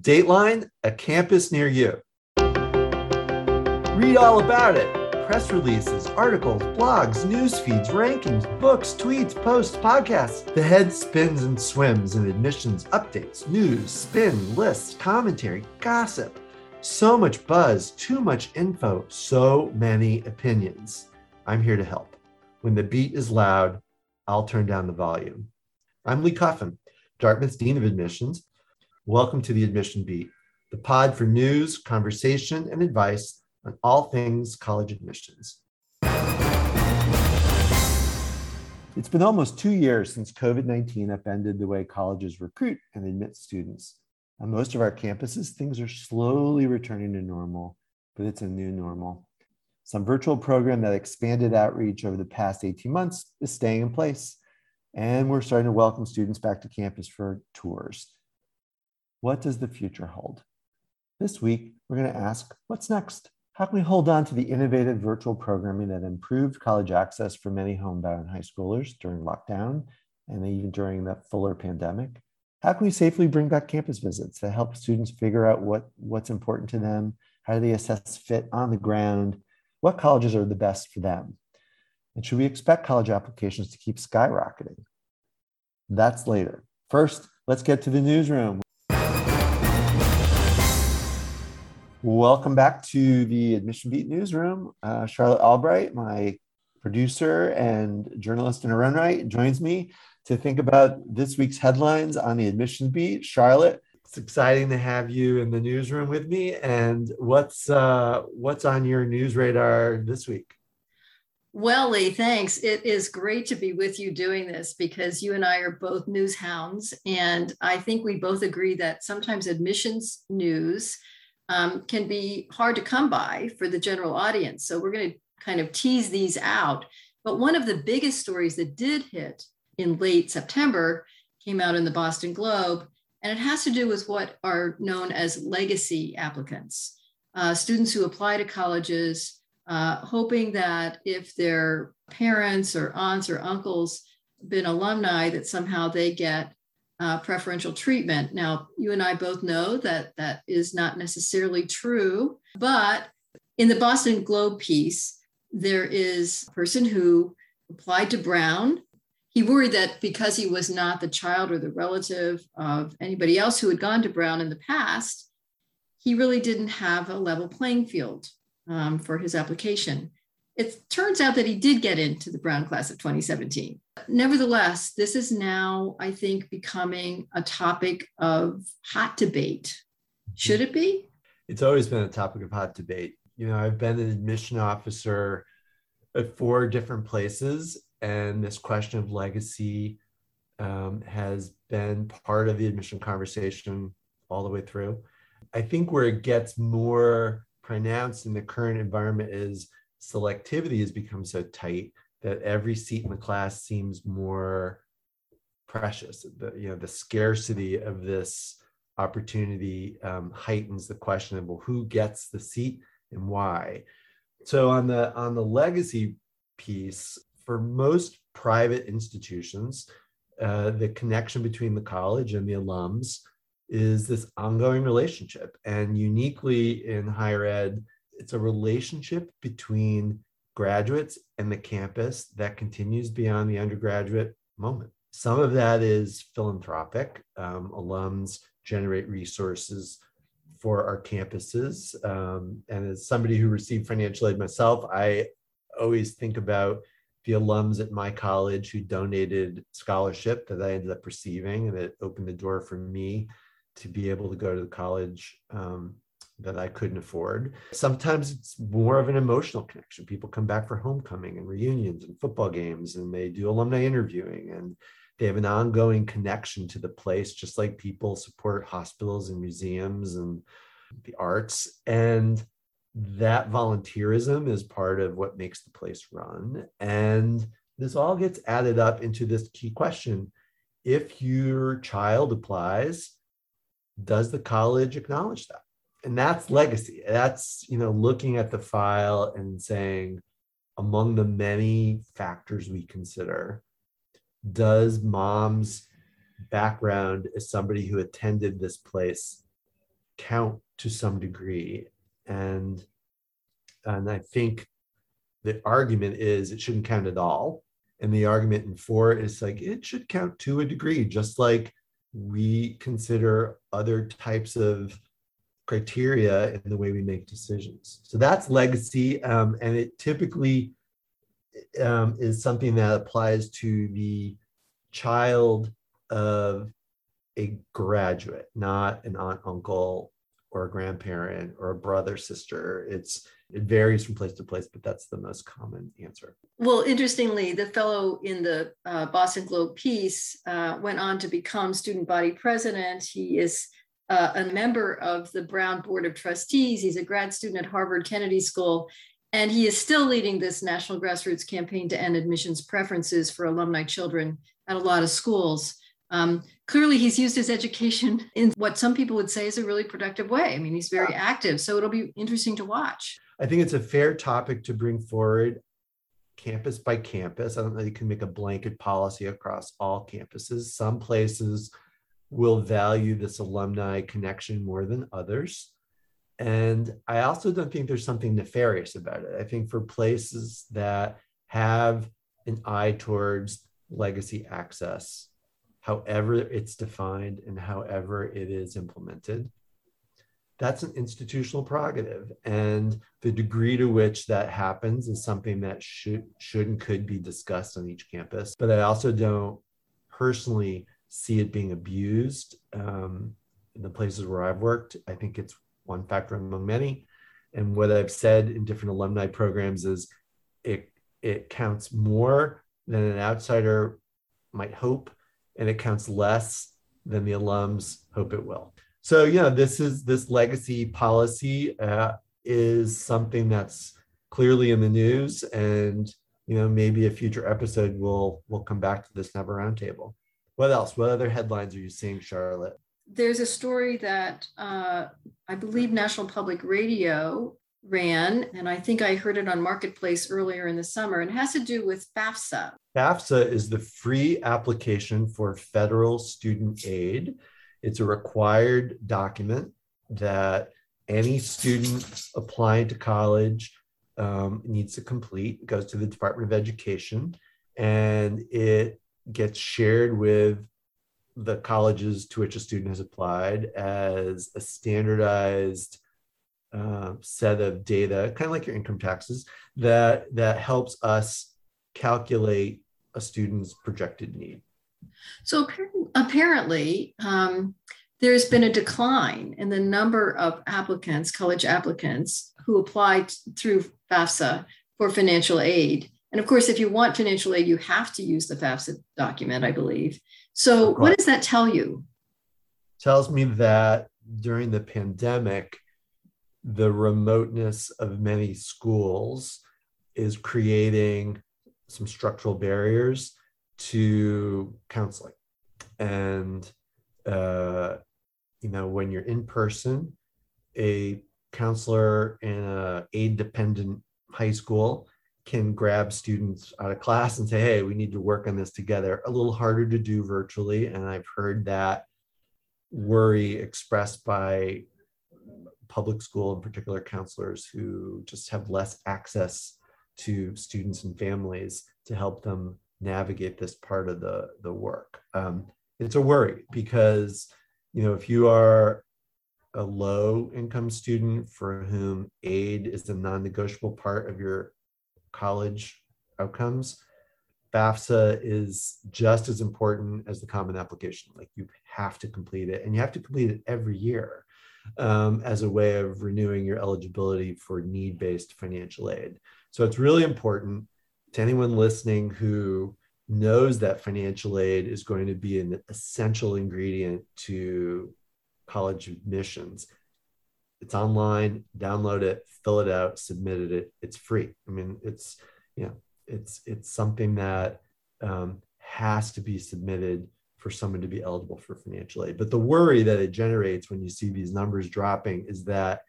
Dateline, a campus near you. Read all about it press releases, articles, blogs, news feeds, rankings, books, tweets, posts, podcasts. The head spins and swims in admissions updates, news, spin, lists, commentary, gossip. So much buzz, too much info, so many opinions. I'm here to help. When the beat is loud, I'll turn down the volume. I'm Lee Coffin, Dartmouth's Dean of Admissions. Welcome to the Admission Beat, the pod for news, conversation, and advice on all things college admissions. It's been almost two years since COVID 19 upended the way colleges recruit and admit students. On most of our campuses, things are slowly returning to normal, but it's a new normal. Some virtual program that expanded outreach over the past 18 months is staying in place, and we're starting to welcome students back to campus for tours. What does the future hold? This week, we're going to ask what's next? How can we hold on to the innovative virtual programming that improved college access for many homebound high schoolers during lockdown and even during the fuller pandemic? How can we safely bring back campus visits that help students figure out what, what's important to them? How do they assess fit on the ground? What colleges are the best for them? And should we expect college applications to keep skyrocketing? That's later. First, let's get to the newsroom. Welcome back to the Admission Beat newsroom. Uh, Charlotte Albright, my producer and journalist in her own right, joins me to think about this week's headlines on the Admission Beat. Charlotte, it's exciting to have you in the newsroom with me. And what's uh, what's on your news radar this week? Well, Lee, thanks. It is great to be with you doing this because you and I are both news hounds. And I think we both agree that sometimes admissions news um, can be hard to come by for the general audience. So we're going to kind of tease these out. But one of the biggest stories that did hit in late September came out in the Boston Globe, and it has to do with what are known as legacy applicants, uh, students who apply to colleges uh, hoping that if their parents or aunts or uncles been alumni, that somehow they get uh, preferential treatment. Now, you and I both know that that is not necessarily true, but in the Boston Globe piece, there is a person who applied to Brown. He worried that because he was not the child or the relative of anybody else who had gone to Brown in the past, he really didn't have a level playing field um, for his application. It turns out that he did get into the Brown class of 2017. Nevertheless, this is now, I think, becoming a topic of hot debate. Should it be? It's always been a topic of hot debate. You know, I've been an admission officer at four different places, and this question of legacy um, has been part of the admission conversation all the way through. I think where it gets more pronounced in the current environment is selectivity has become so tight that every seat in the class seems more precious. The, you know, the scarcity of this opportunity um, heightens the question of well, who gets the seat and why. So on the on the legacy piece, for most private institutions, uh, the connection between the college and the alums is this ongoing relationship. And uniquely in higher ed, it's a relationship between graduates and the campus that continues beyond the undergraduate moment. Some of that is philanthropic. Um, alums generate resources for our campuses. Um, and as somebody who received financial aid myself, I always think about the alums at my college who donated scholarship that I ended up receiving, and it opened the door for me to be able to go to the college um, that I couldn't afford. Sometimes it's more of an emotional connection. People come back for homecoming and reunions and football games, and they do alumni interviewing, and they have an ongoing connection to the place, just like people support hospitals and museums and the arts. And that volunteerism is part of what makes the place run. And this all gets added up into this key question if your child applies, does the college acknowledge that? And that's legacy that's you know looking at the file and saying among the many factors we consider does mom's background as somebody who attended this place count to some degree. And, and I think the argument is it shouldn't count at all. And the argument in four is like it should count to a degree, just like we consider other types of criteria in the way we make decisions. So that's legacy. Um, and it typically um, is something that applies to the child of a graduate, not an aunt, uncle, or a grandparent or a brother, sister. It's it varies from place to place, but that's the most common answer. Well, interestingly, the fellow in the uh, Boston Globe piece uh, went on to become student body president. He is uh, a member of the Brown Board of Trustees. He's a grad student at Harvard Kennedy School, and he is still leading this national grassroots campaign to end admissions preferences for alumni children at a lot of schools. Um, clearly, he's used his education in what some people would say is a really productive way. I mean, he's very yeah. active, so it'll be interesting to watch. I think it's a fair topic to bring forward campus by campus. I don't know you can make a blanket policy across all campuses. Some places will value this alumni connection more than others. And I also don't think there's something nefarious about it. I think for places that have an eye towards legacy access, however it's defined and however it is implemented, that's an institutional prerogative. And the degree to which that happens is something that should, should and could be discussed on each campus. But I also don't personally see it being abused um, in the places where I've worked. I think it's one factor among many. And what I've said in different alumni programs is it, it counts more than an outsider might hope, and it counts less than the alums hope it will. So, you know, this is this legacy policy uh, is something that's clearly in the news, and you know maybe a future episode will will come back to this never roundtable. What else? What other headlines are you seeing, Charlotte? There's a story that uh, I believe National Public Radio ran, and I think I heard it on Marketplace earlier in the summer, and it has to do with FAFSA. FAFSA is the free application for federal student aid. It's a required document that any student applying to college um, needs to complete. It goes to the Department of Education, and it gets shared with the colleges to which a student has applied as a standardized uh, set of data, kind of like your income taxes, that that helps us calculate a student's projected need. So apparently, um, there's been a decline in the number of applicants, college applicants, who applied through FAFSA for financial aid. And of course, if you want financial aid, you have to use the FAFSA document, I believe. So, what does that tell you? Tells me that during the pandemic, the remoteness of many schools is creating some structural barriers to counseling. And, uh, you know, when you're in person, a counselor in a aid dependent high school can grab students out of class and say, hey, we need to work on this together. A little harder to do virtually. And I've heard that worry expressed by public school in particular counselors who just have less access to students and families to help them navigate this part of the, the work. Um, it's a worry because, you know, if you are a low income student for whom aid is a non-negotiable part of your college outcomes, FAFSA is just as important as the common application. Like you have to complete it and you have to complete it every year um, as a way of renewing your eligibility for need based financial aid. So it's really important to anyone listening who knows that financial aid is going to be an essential ingredient to college admissions it's online download it fill it out submit it it's free. I mean it's you know it's it's something that um, has to be submitted for someone to be eligible for financial aid. But the worry that it generates when you see these numbers dropping is that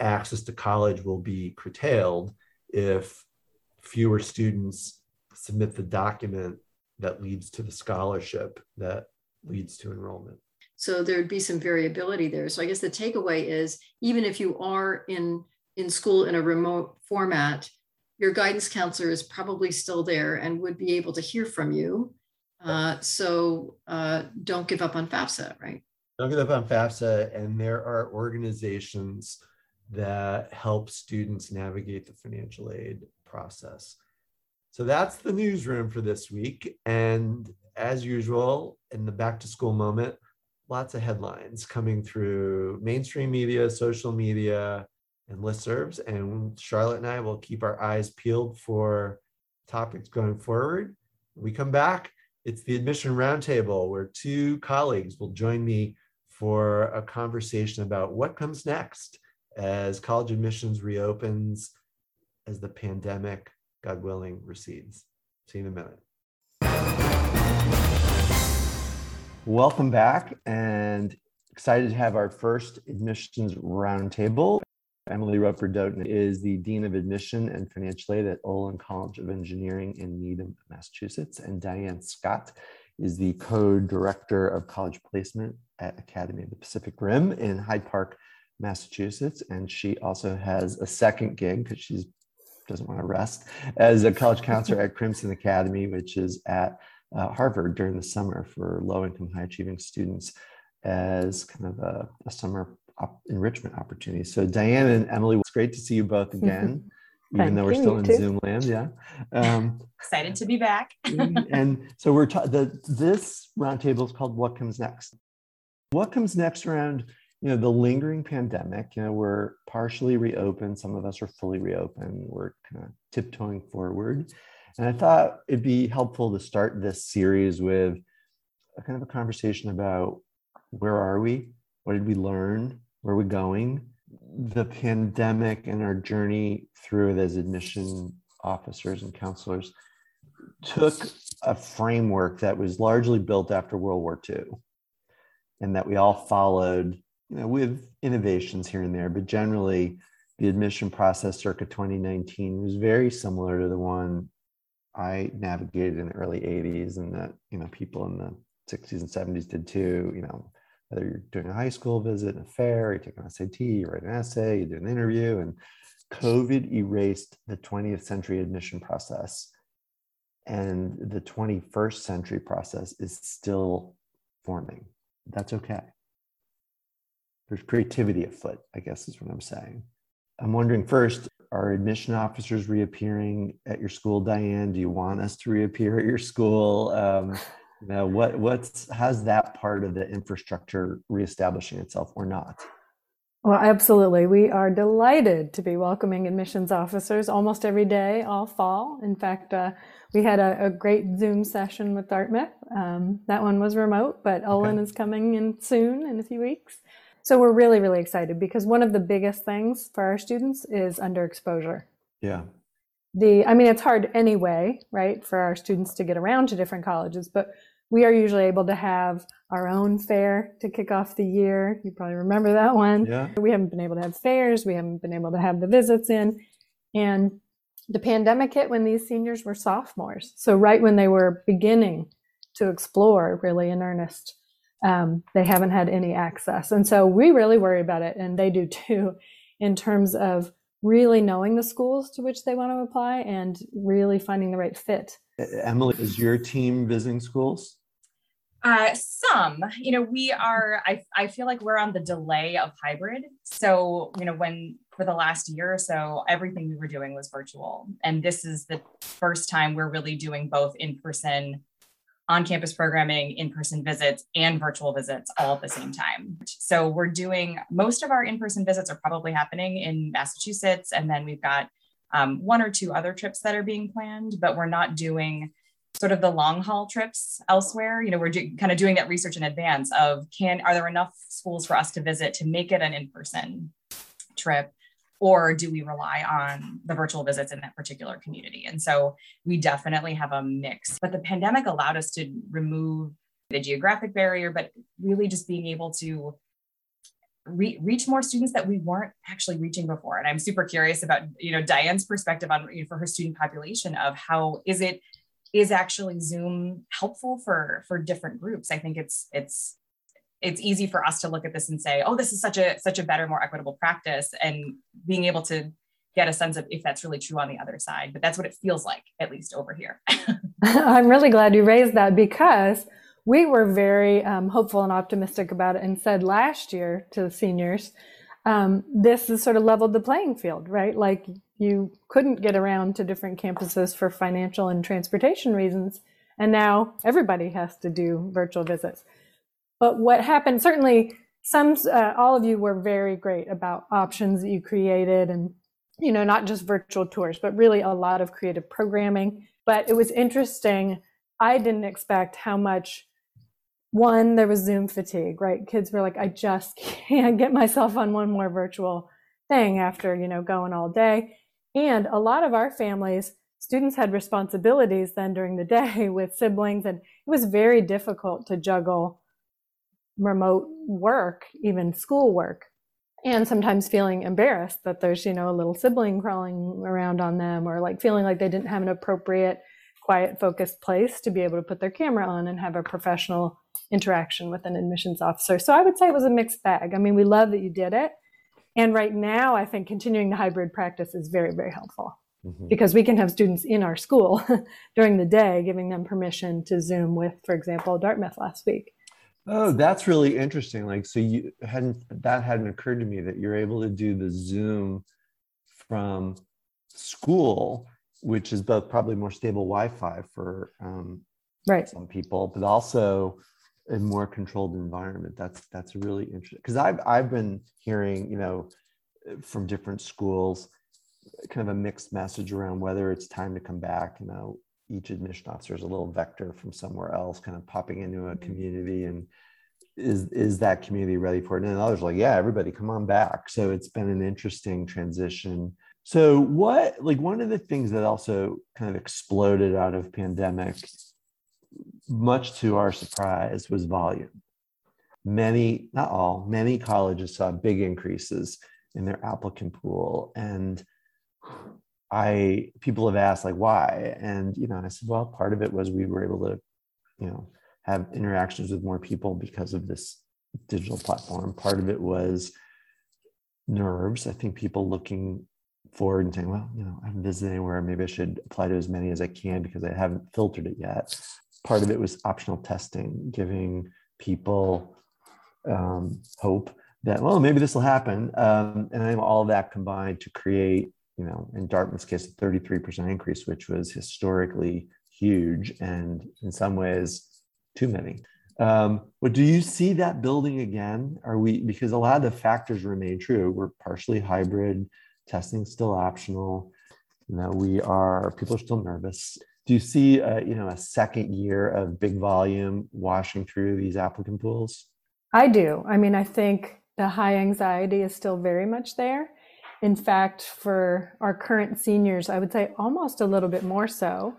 access to college will be curtailed if fewer students submit the document that leads to the scholarship that leads to enrollment So there'd be some variability there. So I guess the takeaway is even if you are in in school in a remote format, your guidance counselor is probably still there and would be able to hear from you. Uh, so uh, don't give up on FAFSA, right? Don't give up on FAFSA. And there are organizations that help students navigate the financial aid process. So that's the newsroom for this week. And as usual, in the back to school moment, lots of headlines coming through mainstream media, social media, and listservs. And Charlotte and I will keep our eyes peeled for topics going forward. When we come back, it's the admission roundtable where two colleagues will join me for a conversation about what comes next as college admissions reopens, as the pandemic, God willing, recedes. See you in a minute. Welcome back and excited to have our first admissions roundtable. Emily Roper Doten is the Dean of Admission and Financial Aid at Olin College of Engineering in Needham, Massachusetts. And Diane Scott is the co-director of college placement at Academy of the Pacific Rim in Hyde Park, Massachusetts. And she also has a second gig because she doesn't want to rest as a college counselor at Crimson Academy, which is at uh, Harvard during the summer for low income, high achieving students as kind of a, a summer op- enrichment opportunity. So, Diane and Emily, it's great to see you both again. even though we're still in too. Zoom land, yeah. Um, Excited to be back. and so we're ta- the this roundtable is called "What Comes Next." What comes next around you know the lingering pandemic? You know we're partially reopened. Some of us are fully reopened. We're kind of tiptoeing forward, and I thought it'd be helpful to start this series with a kind of a conversation about where are we? What did we learn? Where are we going? The pandemic and our journey through it as admission officers and counselors took a framework that was largely built after World War II and that we all followed, you know, with innovations here and there, but generally the admission process circa 2019 was very similar to the one I navigated in the early 80s and that, you know, people in the 60s and 70s did too, you know, whether you're doing a high school visit, a fair, you take an SAT, you write an essay, you do an interview, and COVID erased the 20th century admission process. And the 21st century process is still forming. That's okay. There's creativity afoot, I guess is what I'm saying. I'm wondering first, are admission officers reappearing at your school, Diane? Do you want us to reappear at your school? Um, you know, what what's how's that part of the infrastructure reestablishing itself or not? Well, absolutely. We are delighted to be welcoming admissions officers almost every day all fall. In fact, uh, we had a, a, great Zoom session with Dartmouth. Um, that one was remote, but Olin okay. is coming in soon in a few weeks. So we're really, really excited because one of the biggest things for our students is underexposure. Yeah. The, I mean, it's hard anyway, right, for our students to get around to different colleges, but we are usually able to have our own fair to kick off the year. You probably remember that one. Yeah. We haven't been able to have fairs. We haven't been able to have the visits in. And the pandemic hit when these seniors were sophomores. So right when they were beginning to explore really in earnest um, they haven't had any access. And so we really worry about it, and they do too, in terms of really knowing the schools to which they want to apply and really finding the right fit. Emily, is your team visiting schools? Uh, some, you know, we are, I, I feel like we're on the delay of hybrid. So, you know, when for the last year or so, everything we were doing was virtual. And this is the first time we're really doing both in person on campus programming, in person visits, and virtual visits all at the same time. So we're doing most of our in person visits are probably happening in Massachusetts. And then we've got um, one or two other trips that are being planned, but we're not doing sort of the long haul trips elsewhere. You know, we're do, kind of doing that research in advance of can, are there enough schools for us to visit to make it an in person trip? Or do we rely on the virtual visits in that particular community? And so we definitely have a mix. But the pandemic allowed us to remove the geographic barrier, but really just being able to re- reach more students that we weren't actually reaching before. And I'm super curious about you know Diane's perspective on you know, for her student population of how is it is actually Zoom helpful for for different groups. I think it's it's it's easy for us to look at this and say, oh, this is such a such a better, more equitable practice, and being able to get a sense of if that's really true on the other side. But that's what it feels like, at least over here. I'm really glad you raised that because we were very um, hopeful and optimistic about it and said last year to the seniors, um, this has sort of leveled the playing field, right? Like you couldn't get around to different campuses for financial and transportation reasons. And now everybody has to do virtual visits. But what happened, certainly some, uh, all of you were very great about options that you created and, you know, not just virtual tours, but really a lot of creative programming. But it was interesting. I didn't expect how much one, there was Zoom fatigue, right? Kids were like, I just can't get myself on one more virtual thing after, you know, going all day. And a lot of our families, students had responsibilities then during the day with siblings, and it was very difficult to juggle remote work, even school work, and sometimes feeling embarrassed that there's, you know, a little sibling crawling around on them or like feeling like they didn't have an appropriate, quiet, focused place to be able to put their camera on and have a professional interaction with an admissions officer. So I would say it was a mixed bag. I mean, we love that you did it. And right now, I think continuing the hybrid practice is very, very helpful mm-hmm. because we can have students in our school during the day, giving them permission to Zoom with, for example, Dartmouth last week. Oh, that's really interesting. Like, so you hadn't, that hadn't occurred to me that you're able to do the Zoom from school, which is both probably more stable Wi Fi for um, right. some people, but also a more controlled environment. That's that's really interesting because I've I've been hearing you know from different schools kind of a mixed message around whether it's time to come back. You know, each admission officer is a little vector from somewhere else, kind of popping into a mm-hmm. community and is is that community ready for it? And others like, yeah, everybody come on back. So it's been an interesting transition. So what like one of the things that also kind of exploded out of pandemic much to our surprise, was volume. Many, not all, many colleges saw big increases in their applicant pool. And I, people have asked, like, why? And, you know, I said, well, part of it was we were able to, you know, have interactions with more people because of this digital platform. Part of it was nerves. I think people looking forward and saying, well, you know, I haven't visited anywhere. Maybe I should apply to as many as I can because I haven't filtered it yet part of it was optional testing, giving people um, hope that well maybe this will happen, um, and I think all of that combined to create you know in Dartmouth's case a 33% increase, which was historically huge and in some ways too many. Um, but do you see that building again? Are we because a lot of the factors remain true? We're partially hybrid, testing still optional. You know, we are people are still nervous do you see a, you know a second year of big volume washing through these applicant pools i do i mean i think the high anxiety is still very much there in fact for our current seniors i would say almost a little bit more so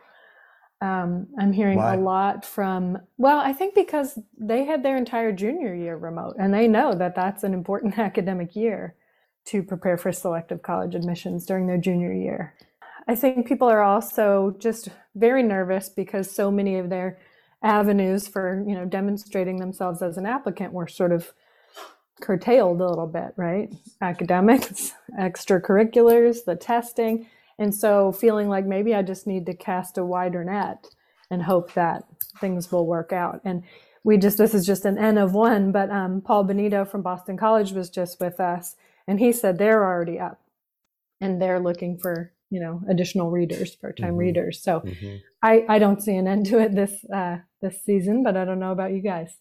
um, i'm hearing Why? a lot from well i think because they had their entire junior year remote and they know that that's an important academic year to prepare for selective college admissions during their junior year I think people are also just very nervous because so many of their avenues for you know demonstrating themselves as an applicant were sort of curtailed a little bit, right? Academics, extracurriculars, the testing, and so feeling like maybe I just need to cast a wider net and hope that things will work out. And we just this is just an N of one, but um, Paul Benito from Boston College was just with us, and he said they're already up and they're looking for you know additional readers part-time mm-hmm. readers so mm-hmm. i i don't see an end to it this uh this season but i don't know about you guys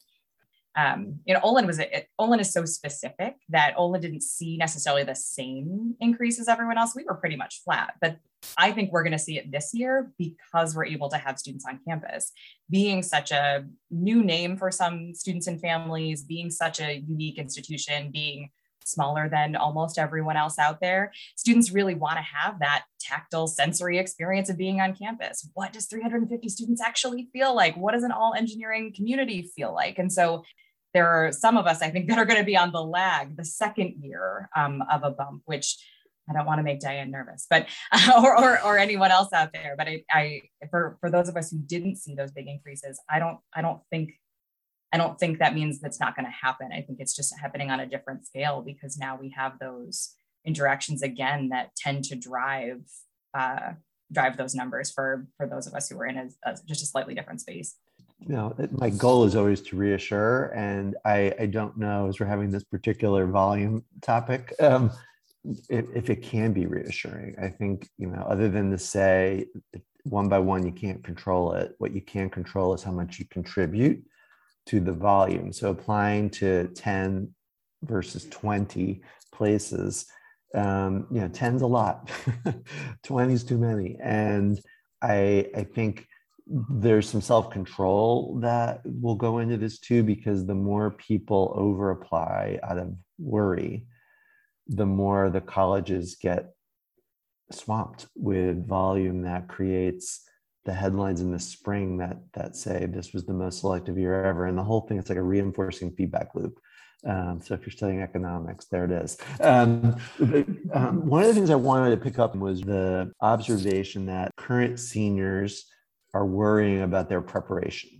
um, you know, Olin was it, Olin is so specific that Olin didn't see necessarily the same increase as everyone else. We were pretty much flat, but I think we're going to see it this year because we're able to have students on campus. Being such a new name for some students and families, being such a unique institution, being smaller than almost everyone else out there. Students really want to have that tactile sensory experience of being on campus. What does 350 students actually feel like? What does an all engineering community feel like? And so there are some of us, I think, that are going to be on the lag, the second year um, of a bump, which I don't want to make Diane nervous, but or, or, or anyone else out there. But I, I, for for those of us who didn't see those big increases, I don't I don't think I don't think that means that's not going to happen. I think it's just happening on a different scale because now we have those interactions again that tend to drive uh, drive those numbers for for those of us who are in a, a, just a slightly different space. You know, my goal is always to reassure, and I, I don't know as we're having this particular volume topic. Um, if, if it can be reassuring, I think you know, other than to say one by one you can't control it. What you can control is how much you contribute to the volume. So applying to 10 versus 20 places, um, you know, 10's a lot, 20 is too many. And I, I think there's some self-control that will go into this too, because the more people over apply out of worry, the more the colleges get swamped with volume that creates the headlines in the spring that that say this was the most selective year ever. And the whole thing it's like a reinforcing feedback loop. Um, so if you're studying economics there it is. Um, um, one of the things i wanted to pick up was the observation that current seniors are worrying about their preparation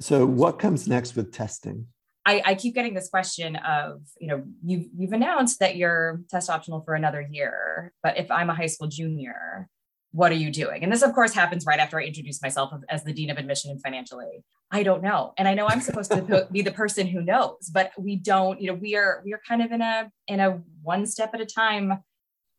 so what comes next with testing I, I, keep getting this question of, you know, you've you've announced that you're test optional for another year, but if I'm a high school junior, what are you doing? And this, of course, happens right after I introduce myself as the dean of admission and financial aid. I don't know, and I know I'm supposed to be the person who knows, but we don't. You know, we are we are kind of in a in a one step at a time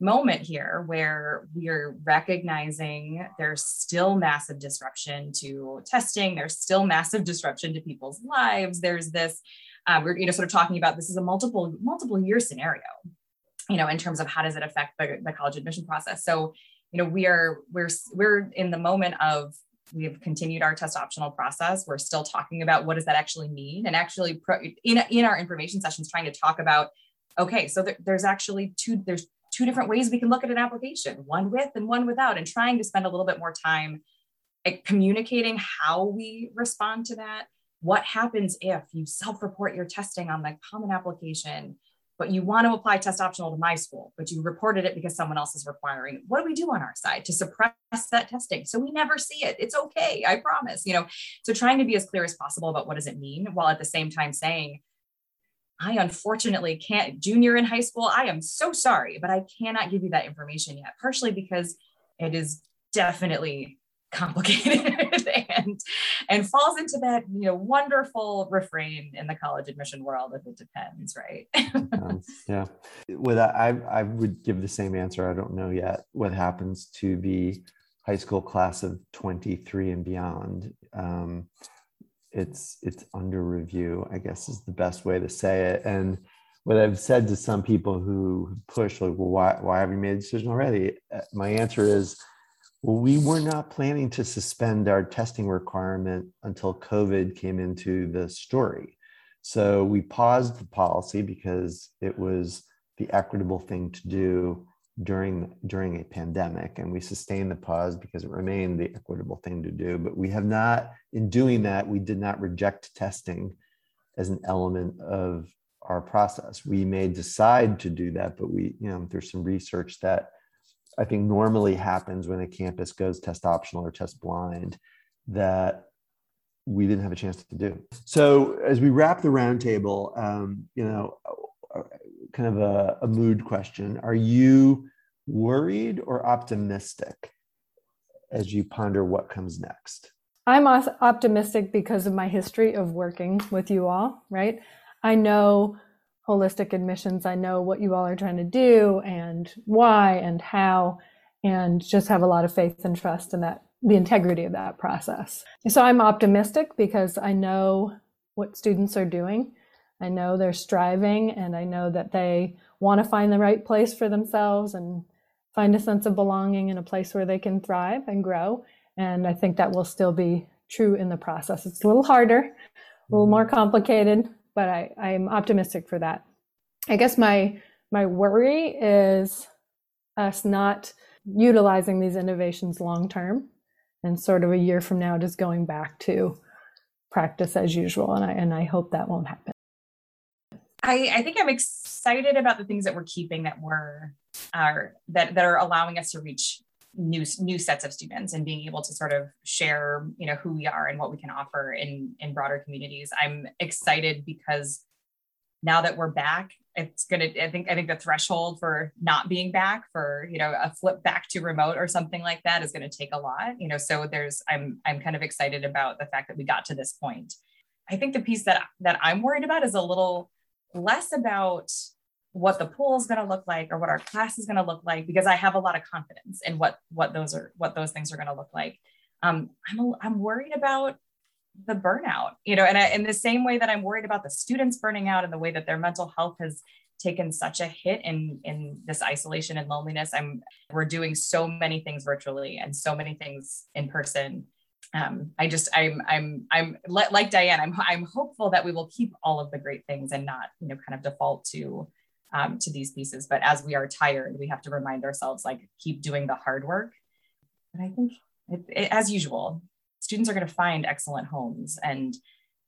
moment here where we're recognizing there's still massive disruption to testing there's still massive disruption to people's lives. There's this um, we're you know sort of talking about this is a multiple multiple year scenario you know in terms of how does it affect the, the college admission process. So you know we are we're we're in the moment of we've continued our test optional process. We're still talking about what does that actually mean and actually pro, in, in our information sessions trying to talk about okay so there, there's actually two there's two different ways we can look at an application, one with and one without, and trying to spend a little bit more time communicating how we respond to that. What happens if you self report your testing on the common application, but you want to apply test optional to my school, but you reported it because someone else is requiring? What do we do on our side to suppress that testing so we never see it? It's okay, I promise. You know, so trying to be as clear as possible about what does it mean while at the same time saying, I unfortunately can't, junior in high school, I am so sorry, but I cannot give you that information yet, partially because it is definitely complicated and and falls into that you know wonderful refrain in the college admission world if it depends right? Um, yeah. With I, I would give the same answer. I don't know yet what happens to the high school class of 23 and beyond. Um, it's it's under review i guess is the best way to say it. And what i've said to some people who push like well why, why have you made a decision already? Uh, my answer is well we were not planning to suspend our testing requirement until covid came into the story. So we paused the policy because it was the equitable thing to do during during a pandemic and we sustained the pause because it remained the equitable thing to do. But we have not in doing that we did not reject testing as an element of our process. We may decide to do that but we you know there's some research that i think normally happens when a campus goes test optional or test blind that we didn't have a chance to do. So as we wrap the roundtable um, you know kind of a, a mood question. Are you worried or optimistic as you ponder what comes next? I'm optimistic because of my history of working with you all, right? I know holistic admissions, I know what you all are trying to do and why and how, and just have a lot of faith and trust in that, the integrity of that process. So I'm optimistic because I know what students are doing I know they're striving and I know that they want to find the right place for themselves and find a sense of belonging in a place where they can thrive and grow. And I think that will still be true in the process. It's a little harder, a little more mm-hmm. complicated, but I, I'm optimistic for that. I guess my my worry is us not utilizing these innovations long term and sort of a year from now just going back to practice as usual. And I and I hope that won't happen. I, I think I'm excited about the things that we're keeping that were are that that are allowing us to reach new new sets of students and being able to sort of share you know who we are and what we can offer in in broader communities. I'm excited because now that we're back it's gonna i think i think the threshold for not being back for you know a flip back to remote or something like that is going to take a lot you know so there's i'm i'm kind of excited about the fact that we got to this point. I think the piece that that i'm worried about is a little less about what the pool is going to look like or what our class is going to look like because I have a lot of confidence in what what those are what those things are going to look like. Um, I'm a, I'm worried about the burnout, you know, and I, in the same way that I'm worried about the students burning out and the way that their mental health has taken such a hit in in this isolation and loneliness. I'm we're doing so many things virtually and so many things in person. Um, I just I'm I'm I'm like Diane. I'm I'm hopeful that we will keep all of the great things and not you know kind of default to um, to these pieces. But as we are tired, we have to remind ourselves like keep doing the hard work. But I think, it, it, as usual, students are going to find excellent homes, and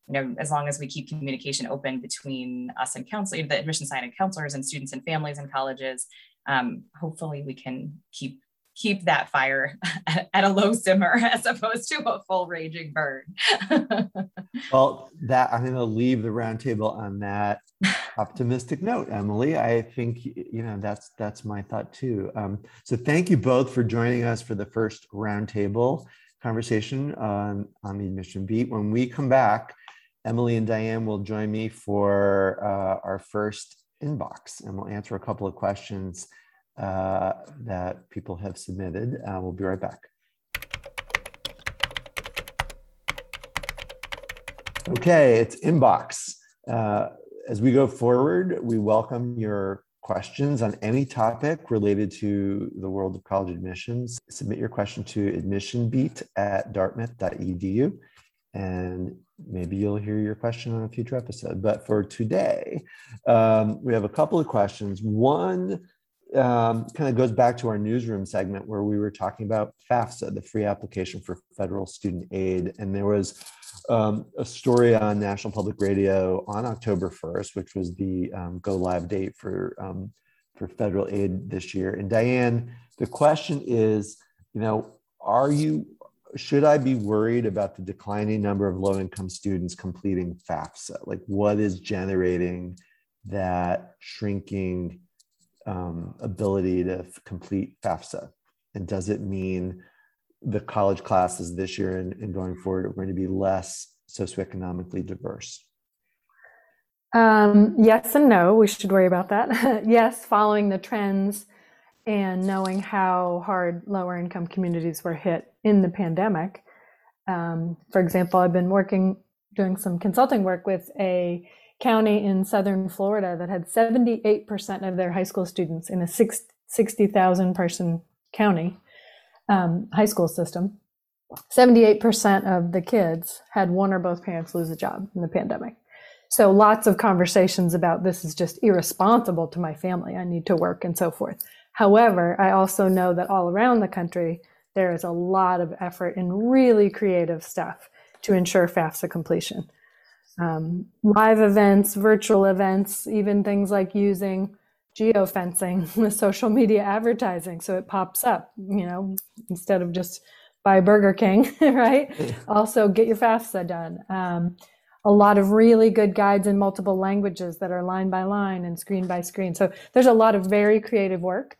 you know, as long as we keep communication open between us and counseling, the admission side and counselors and students and families and colleges, um, hopefully we can keep keep that fire at a low simmer as opposed to a full raging burn. well, that I'm going to leave the roundtable on that optimistic note, Emily. I think you know that's that's my thought too. Um, so thank you both for joining us for the first roundtable conversation on on the admission beat. When we come back, Emily and Diane will join me for uh, our first inbox, and we'll answer a couple of questions uh, that people have submitted. Uh, we'll be right back. Okay, it's inbox. Uh, as we go forward, we welcome your questions on any topic related to the world of college admissions. Submit your question to admissionbeat at dartmouth.edu and maybe you'll hear your question on a future episode. But for today, um, we have a couple of questions. One um, kind of goes back to our newsroom segment where we were talking about FAFSA, the free application for federal student aid. And there was um, a story on National Public Radio on October 1st, which was the um, go live date for, um, for federal aid this year. And Diane, the question is, you know, are you, should I be worried about the declining number of low income students completing FAFSA? Like, what is generating that shrinking um, ability to f- complete FAFSA? And does it mean the college classes this year and, and going forward are going to be less socioeconomically diverse? Um, yes and no. We should worry about that. yes, following the trends and knowing how hard lower income communities were hit in the pandemic. Um, for example, I've been working, doing some consulting work with a county in southern Florida that had 78% of their high school students in a 60,000 person county um, high school system. 78% of the kids had one or both parents lose a job in the pandemic. So lots of conversations about this is just irresponsible to my family. I need to work and so forth. However, I also know that all around the country, there is a lot of effort and really creative stuff to ensure FAFSA completion um, live events, virtual events, even things like using geofencing with social media advertising so it pops up, you know, instead of just buy Burger King, right? also, get your FAFSA done. Um, a lot of really good guides in multiple languages that are line by line and screen by screen. So there's a lot of very creative work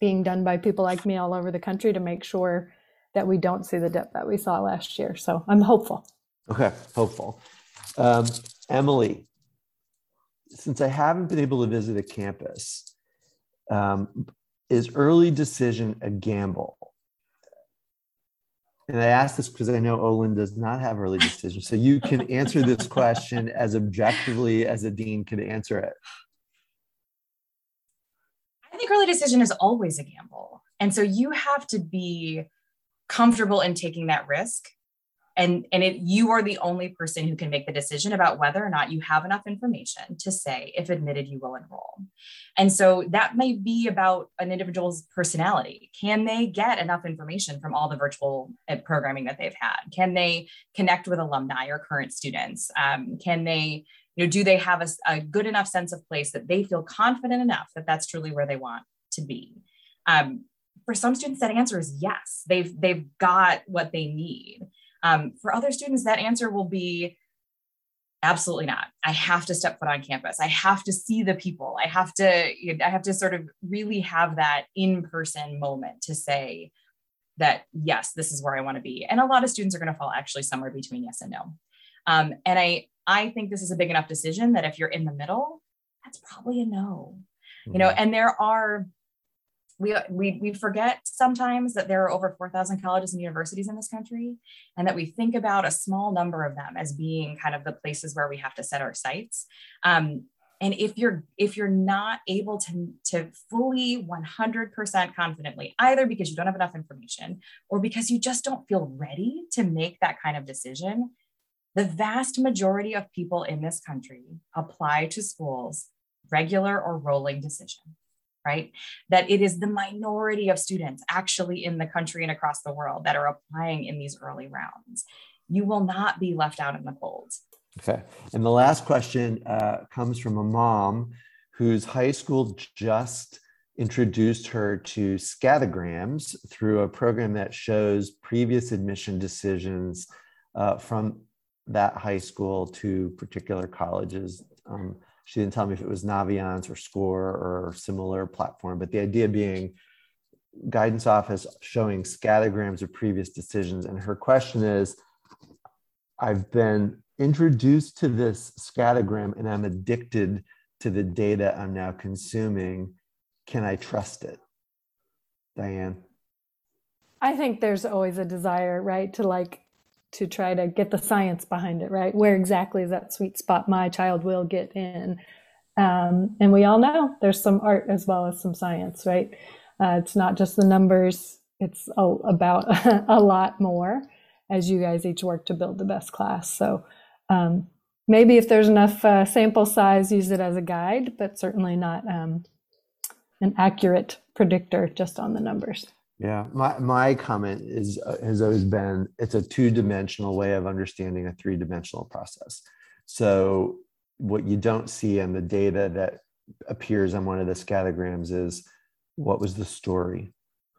being done by people like me all over the country to make sure that we don't see the dip that we saw last year. So I'm hopeful. Okay, hopeful. Um, Emily, since I haven't been able to visit a campus, um, is early decision a gamble? And I ask this because I know Olin does not have early decision. So you can answer this question as objectively as a dean can answer it. I think early decision is always a gamble. And so you have to be comfortable in taking that risk and and it you are the only person who can make the decision about whether or not you have enough information to say if admitted you will enroll. And so that may be about an individual's personality. Can they get enough information from all the virtual uh, programming that they've had? Can they connect with alumni or current students? Um, can they you know do they have a, a good enough sense of place that they feel confident enough that that's truly where they want to be? Um, for some students, that answer is yes. They've they've got what they need. Um, for other students, that answer will be absolutely not. I have to step foot on campus. I have to see the people. I have to I have to sort of really have that in-person moment to say that yes, this is where I want to be. And a lot of students are going to fall actually somewhere between yes and no. Um, and I I think this is a big enough decision that if you're in the middle, that's probably a no. Mm-hmm. You know, mm-hmm. and there are we, we, we forget sometimes that there are over 4,000 colleges and universities in this country, and that we think about a small number of them as being kind of the places where we have to set our sights. Um, and if you're if you're not able to, to fully 100% confidently, either because you don't have enough information or because you just don't feel ready to make that kind of decision, the vast majority of people in this country apply to schools regular or rolling decision right? That it is the minority of students actually in the country and across the world that are applying in these early rounds. You will not be left out in the cold. Okay. And the last question uh, comes from a mom whose high school just introduced her to scattergrams through a program that shows previous admission decisions uh, from that high school to particular colleges. Um, she didn't tell me if it was Naviance or Scoir or similar platform, but the idea being guidance office showing scattergrams of previous decisions. And her question is, I've been introduced to this scattergram and I'm addicted to the data I'm now consuming. Can I trust it? Diane. I think there's always a desire, right, to like to try to get the science behind it, right? Where exactly is that sweet spot my child will get in? Um, and we all know there's some art as well as some science, right? Uh, it's not just the numbers, it's a, about a lot more as you guys each work to build the best class. So um, maybe if there's enough uh, sample size, use it as a guide, but certainly not um, an accurate predictor just on the numbers. Yeah, my my comment is has always been it's a two dimensional way of understanding a three dimensional process. So what you don't see in the data that appears on one of the scattergrams is what was the story,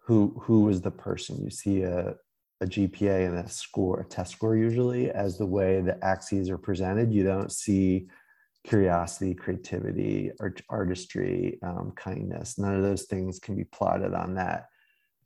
who who was the person. You see a a GPA and a score, a test score usually as the way the axes are presented. You don't see curiosity, creativity, art, artistry, um, kindness. None of those things can be plotted on that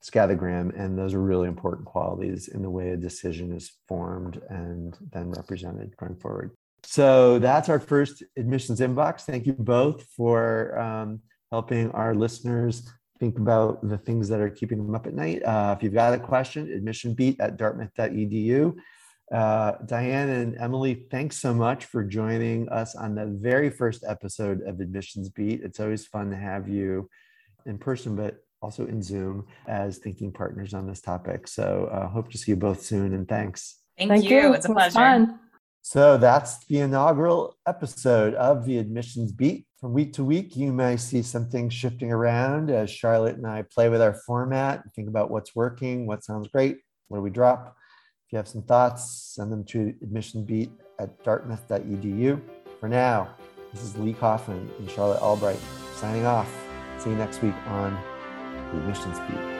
scattergram and those are really important qualities in the way a decision is formed and then represented going forward. So that's our first admissions inbox. Thank you both for um, helping our listeners think about the things that are keeping them up at night. Uh, if you've got a question admissionbeat at dartmouth.edu uh, diane and emily thanks so much for joining us on the very first episode of admissions beat. It's always fun to have you in person but also in Zoom as thinking partners on this topic. So uh, hope to see you both soon and thanks. Thank, Thank you. you. It's a pleasure. Fun. So that's the inaugural episode of the Admissions Beat. From week to week, you may see some things shifting around as Charlotte and I play with our format, think about what's working, what sounds great, what do we drop. If you have some thoughts, send them to admissionbeat at dartmouth.edu. For now, this is Lee Coffin and Charlotte Albright signing off. See you next week on admissions beat.